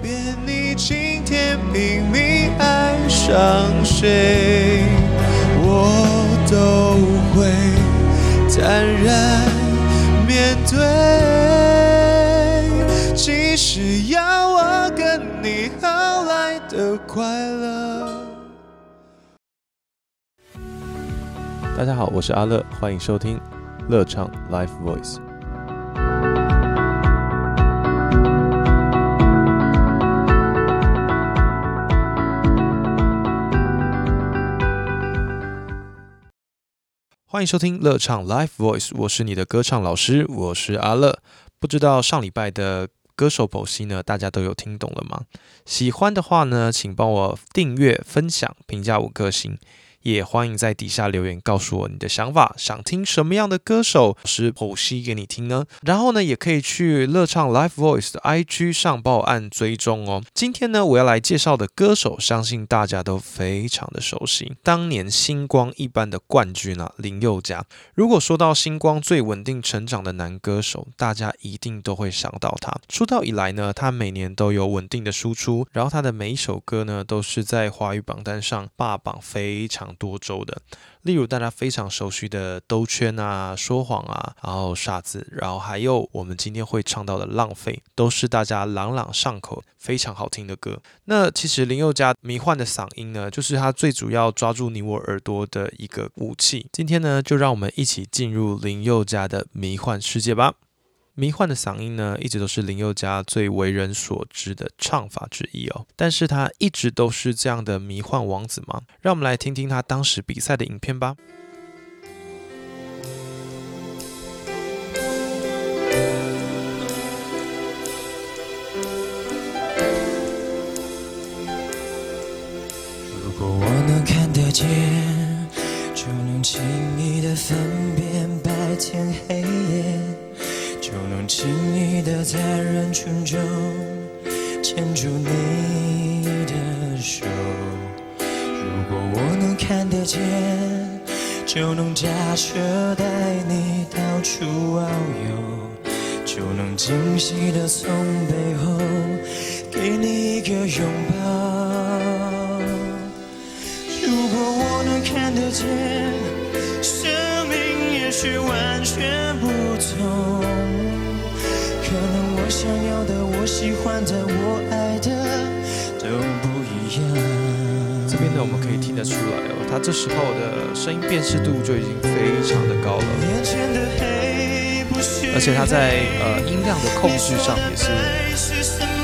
便你今天拼命爱上谁，我都会坦然面对。即使要我跟你后来的快乐。大家好，我是阿乐，欢迎收听乐唱 Live Voice。欢迎收听乐唱 Live Voice，我是你的歌唱老师，我是阿乐。不知道上礼拜的歌手剖析呢，大家都有听懂了吗？喜欢的话呢，请帮我订阅、分享、评价五颗星。也欢迎在底下留言告诉我你的想法，想听什么样的歌手是剖析给你听呢？然后呢，也可以去乐唱 Live Voice 的 IG 上报案追踪哦。今天呢，我要来介绍的歌手，相信大家都非常的熟悉，当年星光一般的冠军啊，林宥嘉。如果说到星光最稳定成长的男歌手，大家一定都会想到他。出道以来呢，他每年都有稳定的输出，然后他的每一首歌呢，都是在华语榜单上霸榜非常。多周的，例如大家非常熟悉的《兜圈》啊，《说谎》啊，然后《傻子》，然后还有我们今天会唱到的《浪费》，都是大家朗朗上口、非常好听的歌。那其实林宥嘉迷幻的嗓音呢，就是他最主要抓住你我耳朵的一个武器。今天呢，就让我们一起进入林宥嘉的迷幻世界吧。迷幻的嗓音呢，一直都是林宥嘉最为人所知的唱法之一哦。但是他一直都是这样的迷幻王子吗？让我们来听听他当时比赛的影片吧。群中牵住你的手。如果我能看得见，就能驾车带你到处遨游，就能惊喜的从背后给你一个拥抱。如果我能看得见，生命也许完全不同。可能我想要的、我喜欢的、我爱的都不一样。这边呢，我们可以听得出来哦，他这时候的声音辨识度就已经非常的高了，而且他在呃音量的控制上也是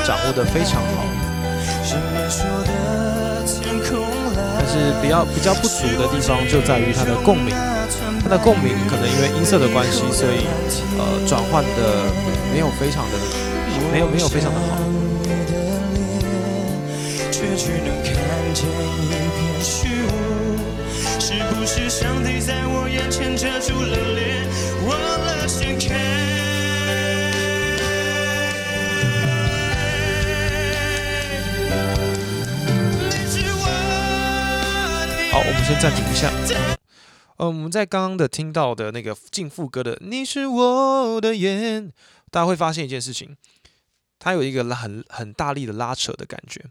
掌握的非常好。是比较比较不足的地方就在于它的共鸣。它的共鸣可能因为音色的关系，所以呃转换的没有非常的没有没有非常的好。好，我们先暂停一下。嗯，我们在刚刚的听到的那个进副歌的“你是我的眼”，大家会发现一件事情，它有一个很很大力的拉扯的感觉，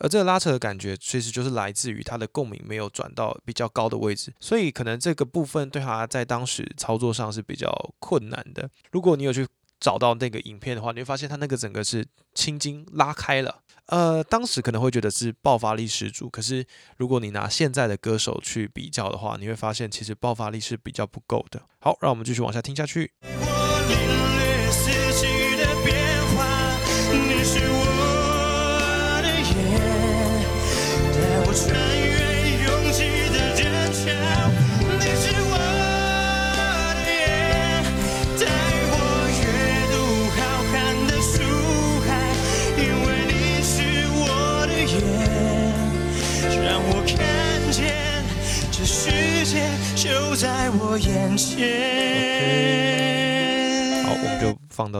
而这个拉扯的感觉其实就是来自于它的共鸣没有转到比较高的位置，所以可能这个部分对他在当时操作上是比较困难的。如果你有去找到那个影片的话，你会发现它那个整个是青筋拉开了。呃，当时可能会觉得是爆发力十足，可是如果你拿现在的歌手去比较的话，你会发现其实爆发力是比较不够的。好，让我们继续往下听下去。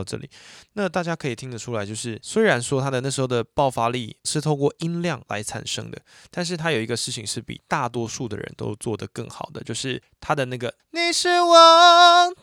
到这里。那大家可以听得出来，就是虽然说他的那时候的爆发力是透过音量来产生的，但是他有一个事情是比大多数的人都做得更好的，就是他的那个“你是我”，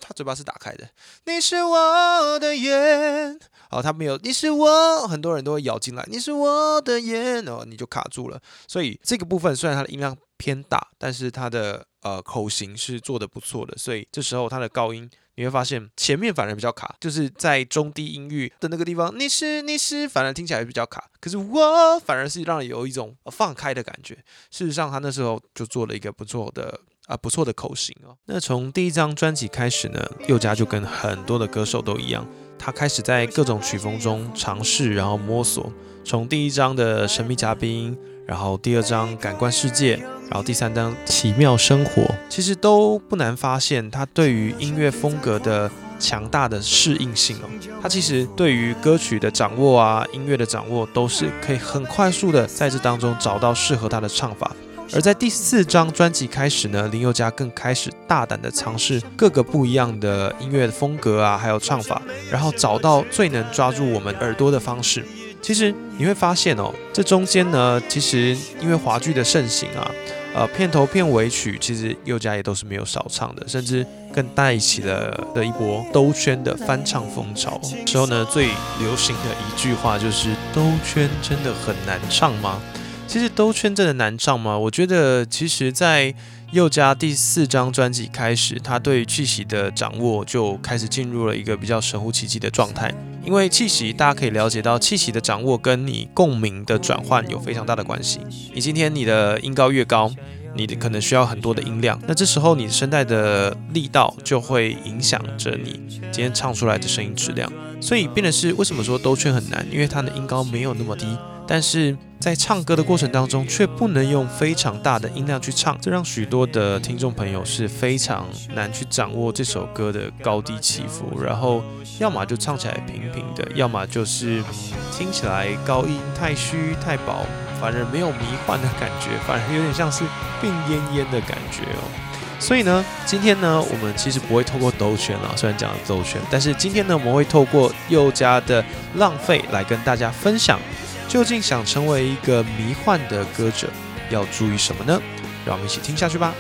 他嘴巴是打开的，“你是我的眼”，哦，他没有“你是我”，很多人都会咬进来，“你是我的眼”，哦，你就卡住了。所以这个部分虽然它的音量偏大，但是它的呃口型是做的不错的，所以这时候它的高音你会发现前面反而比较卡，就是在中低音域的那个地方，你是你是，反而听起来比较卡。可是我反而是让人有一种放开的感觉。事实上，他那时候就做了一个不错的啊不错的口型哦。那从第一张专辑开始呢，佑嘉就跟很多的歌手都一样，他开始在各种曲风中尝试，然后摸索。从第一张的神秘嘉宾，然后第二张感官世界，然后第三张奇妙生活，其实都不难发现他对于音乐风格的强大的适应性哦。他其实对于歌曲的掌握啊，音乐的掌握都是可以很快速的在这当中找到适合他的唱法。而在第四张专辑开始呢，林宥嘉更开始大胆的尝试各个不一样的音乐的风格啊，还有唱法，然后找到最能抓住我们耳朵的方式。其实你会发现哦，这中间呢，其实因为华剧的盛行啊，呃，片头片尾曲其实宥嘉也都是没有少唱的，甚至更带起了的一波兜圈的翻唱风潮。之后呢，最流行的一句话就是“兜圈真的很难唱吗？”其实兜圈真的难唱吗？我觉得，其实，在宥嘉第四张专辑开始，他对气息的掌握就开始进入了一个比较神乎其技的状态。因为气息，大家可以了解到，气息的掌握跟你共鸣的转换有非常大的关系。你今天你的音高越高，你的可能需要很多的音量，那这时候你声带的力道就会影响着你今天唱出来的声音质量。所以变的是，为什么说兜圈很难？因为它的音高没有那么低，但是。在唱歌的过程当中，却不能用非常大的音量去唱，这让许多的听众朋友是非常难去掌握这首歌的高低起伏。然后，要么就唱起来平平的，要么就是听起来高音太虚太薄，反而没有迷幻的感觉，反而有点像是病恹恹的感觉哦。所以呢，今天呢，我们其实不会透过兜圈了，虽然讲了兜圈，但是今天呢，我们会透过佑嘉的浪费来跟大家分享。究竟想成为一个迷幻的歌者，要注意什么呢？让我们一起听下去吧。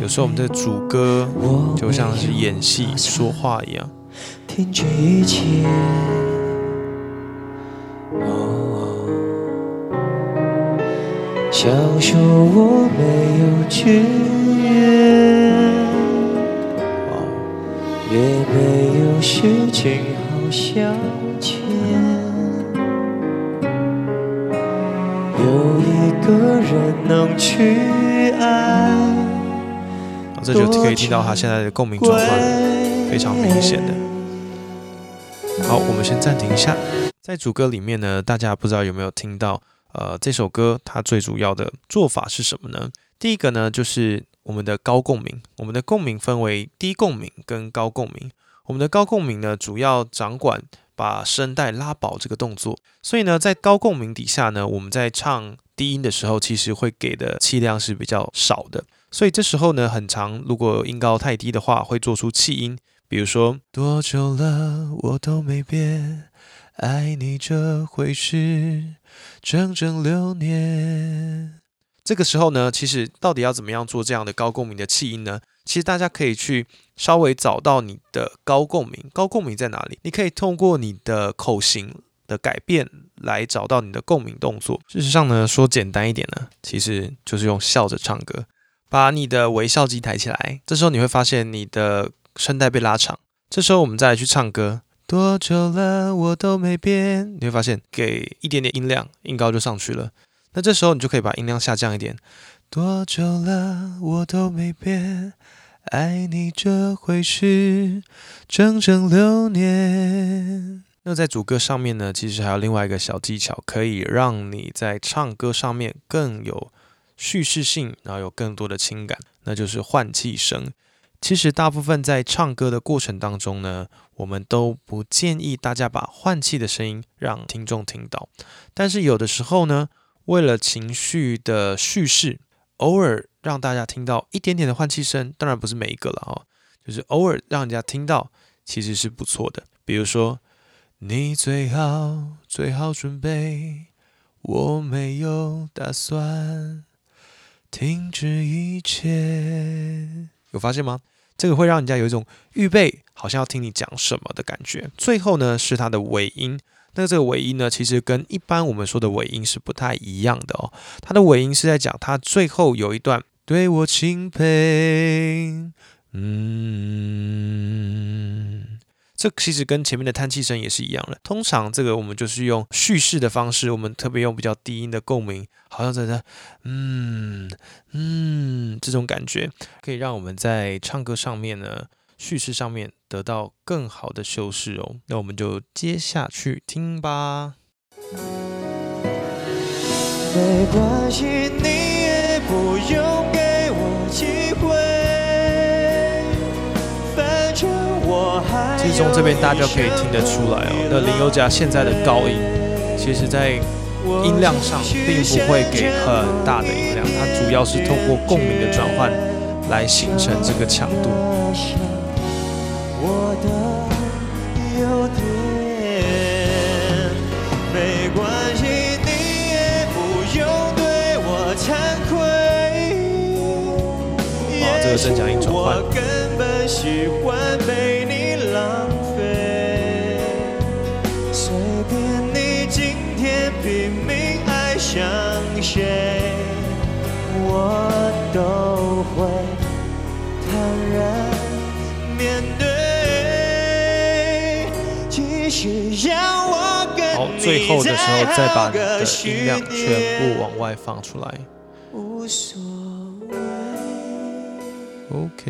有时候我们的主歌就像是演戏说话一样。停止一切，享受我没有拒绝，也没有事情好消遣。有一个人能去爱。这就可以听到他现在的共鸣转换非常明显的。好，我们先暂停一下，在主歌里面呢，大家不知道有没有听到？呃，这首歌它最主要的做法是什么呢？第一个呢，就是我们的高共鸣。我们的共鸣分为低共鸣跟高共鸣。我们的高共鸣呢，主要掌管把声带拉饱这个动作。所以呢，在高共鸣底下呢，我们在唱低音的时候，其实会给的气量是比较少的。所以这时候呢，很长，如果音高太低的话，会做出气音。比如说，多久了我都没变，爱你这回事，整整六年。这个时候呢，其实到底要怎么样做这样的高共鸣的气音呢？其实大家可以去稍微找到你的高共鸣，高共鸣在哪里？你可以通过你的口型的改变来找到你的共鸣动作。事实上呢，说简单一点呢，其实就是用笑着唱歌。把你的微笑肌抬起来，这时候你会发现你的声带被拉长。这时候我们再来去唱歌，多久了我都没变，你会发现给一点点音量，音高就上去了。那这时候你就可以把音量下降一点。多久了，我都没变，爱你这回事，整整六年。那在主歌上面呢，其实还有另外一个小技巧，可以让你在唱歌上面更有叙事性，然后有更多的情感，那就是换气声。其实大部分在唱歌的过程当中呢，我们都不建议大家把换气的声音让听众听到，但是有的时候呢，为了情绪的叙事。偶尔让大家听到一点点的换气声，当然不是每一个了哈，就是偶尔让人家听到，其实是不错的。比如说，你最好最好准备，我没有打算停止一切。有发现吗？这个会让人家有一种预备，好像要听你讲什么的感觉。最后呢，是它的尾音。那这个尾音呢，其实跟一般我们说的尾音是不太一样的哦。它的尾音是在讲，它最后有一段对我钦佩，嗯，这其实跟前面的叹气声也是一样的。通常这个我们就是用叙事的方式，我们特别用比较低音的共鸣，好像在在嗯嗯这种感觉，可以让我们在唱歌上面呢。叙事上面得到更好的修饰哦，那我们就接下去听吧。没关系，你也不用给我机会。反正我还其实从这边大家可以听得出来哦，那林宥嘉现在的高音，其实在音量上并不会给很大的音量，它主要是透过共鸣的转换来形成这个强度。我的优点，没关系，你也不用对我惭愧。哇，这个真假音转换。我根本喜欢被你浪费，随便你今天拼命爱上谁，我都会坦然面对。好，最后的时候再把你的音量全部往外放出来。OK。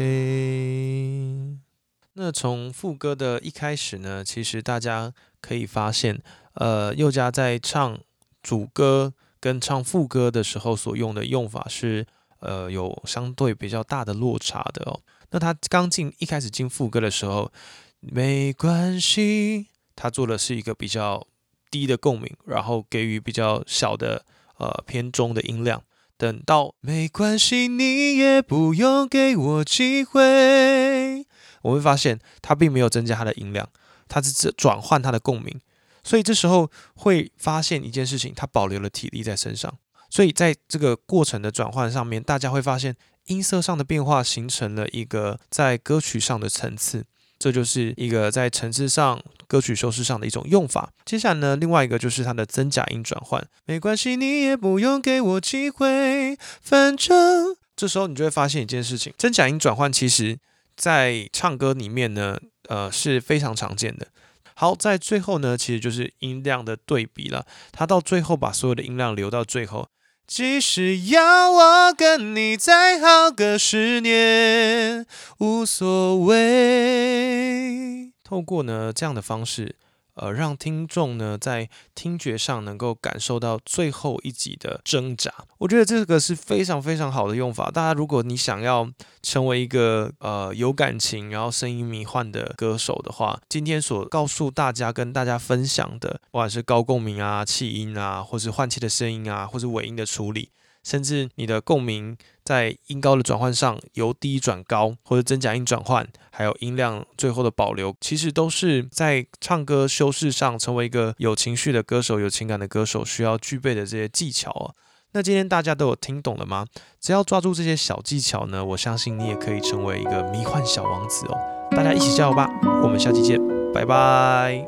那从副歌的一开始呢，其实大家可以发现，呃，宥嘉在唱主歌跟唱副歌的时候所用的用法是，呃，有相对比较大的落差的哦。那他刚进一开始进副歌的时候，没关系。他做的是一个比较低的共鸣，然后给予比较小的呃偏中的音量。等到没关系，你也不用给我机会，我会发现他并没有增加他的音量，他是转转换他的共鸣。所以这时候会发现一件事情，他保留了体力在身上。所以在这个过程的转换上面，大家会发现音色上的变化形成了一个在歌曲上的层次。这就是一个在层次上、歌曲修饰上的一种用法。接下来呢，另外一个就是它的真假音转换。没关系，你也不用给我机会，反正这时候你就会发现一件事情：真假音转换其实，在唱歌里面呢，呃是非常常见的。好，在最后呢，其实就是音量的对比了。它到最后把所有的音量留到最后。即使要我跟你再耗个十年，无所谓。透过呢这样的方式。呃，让听众呢在听觉上能够感受到最后一集的挣扎，我觉得这个是非常非常好的用法。大家如果你想要成为一个呃有感情然后声音迷幻的歌手的话，今天所告诉大家跟大家分享的，不管是高共鸣啊、气音啊，或是换气的声音啊，或是尾音的处理。甚至你的共鸣在音高的转换上由低转高，或者真假音转换，还有音量最后的保留，其实都是在唱歌修饰上成为一个有情绪的歌手、有情感的歌手需要具备的这些技巧啊。那今天大家都有听懂了吗？只要抓住这些小技巧呢，我相信你也可以成为一个迷幻小王子哦。大家一起加油吧！我们下期见，拜拜。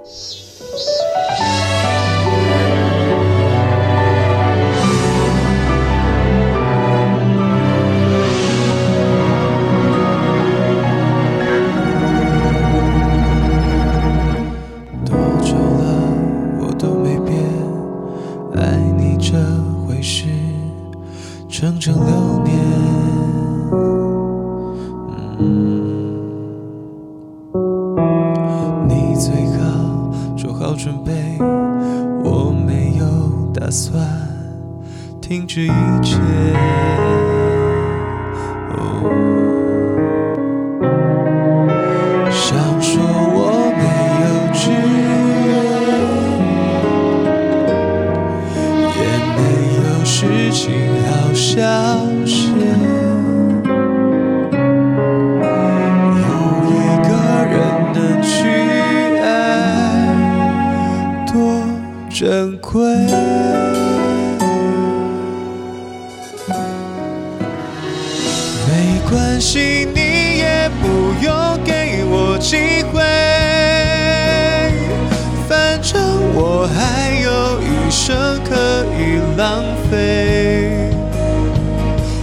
我还有一生可以浪费。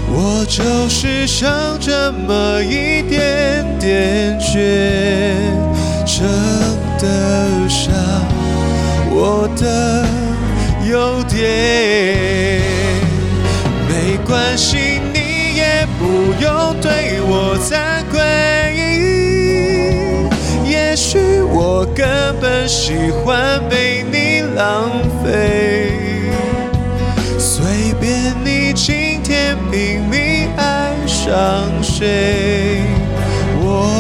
我就是剩这么一点点倔，撑得上我的优点。没关系，你也不用对我惭愧。也许我根本喜欢被浪费，随便你今天拼命爱上谁，我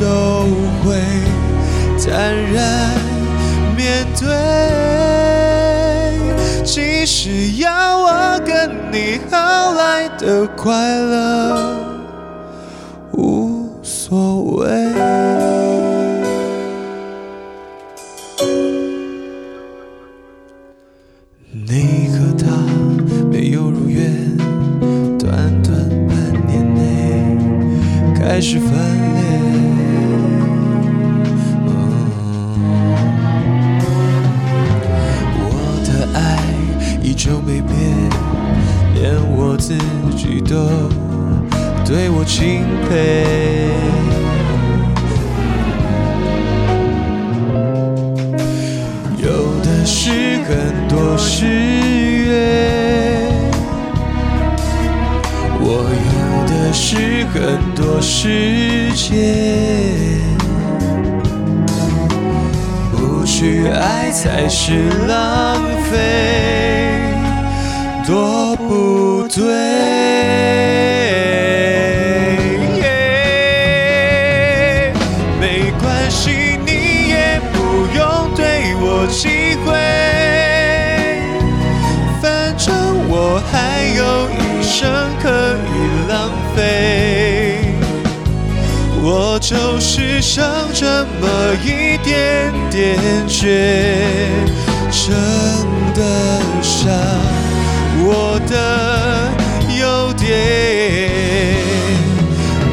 都会坦然面对。即使要我跟你好来的快乐，我钦佩。有的是很多誓约，我有的是很多时间。不去爱才是浪费，多不对。就是剩这么一点点倔，撑得上我的优点。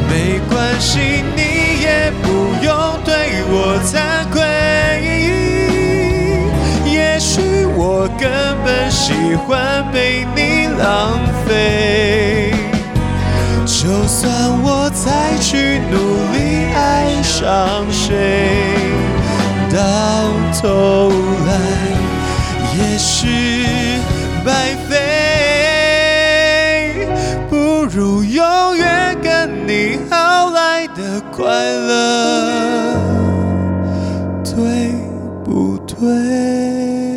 没关系，你也不用对我惭愧。也许我根本喜欢被你浪费。就算我再去努伤谁？到头来也是白费。不如永远跟你耗，来的快乐。对不对？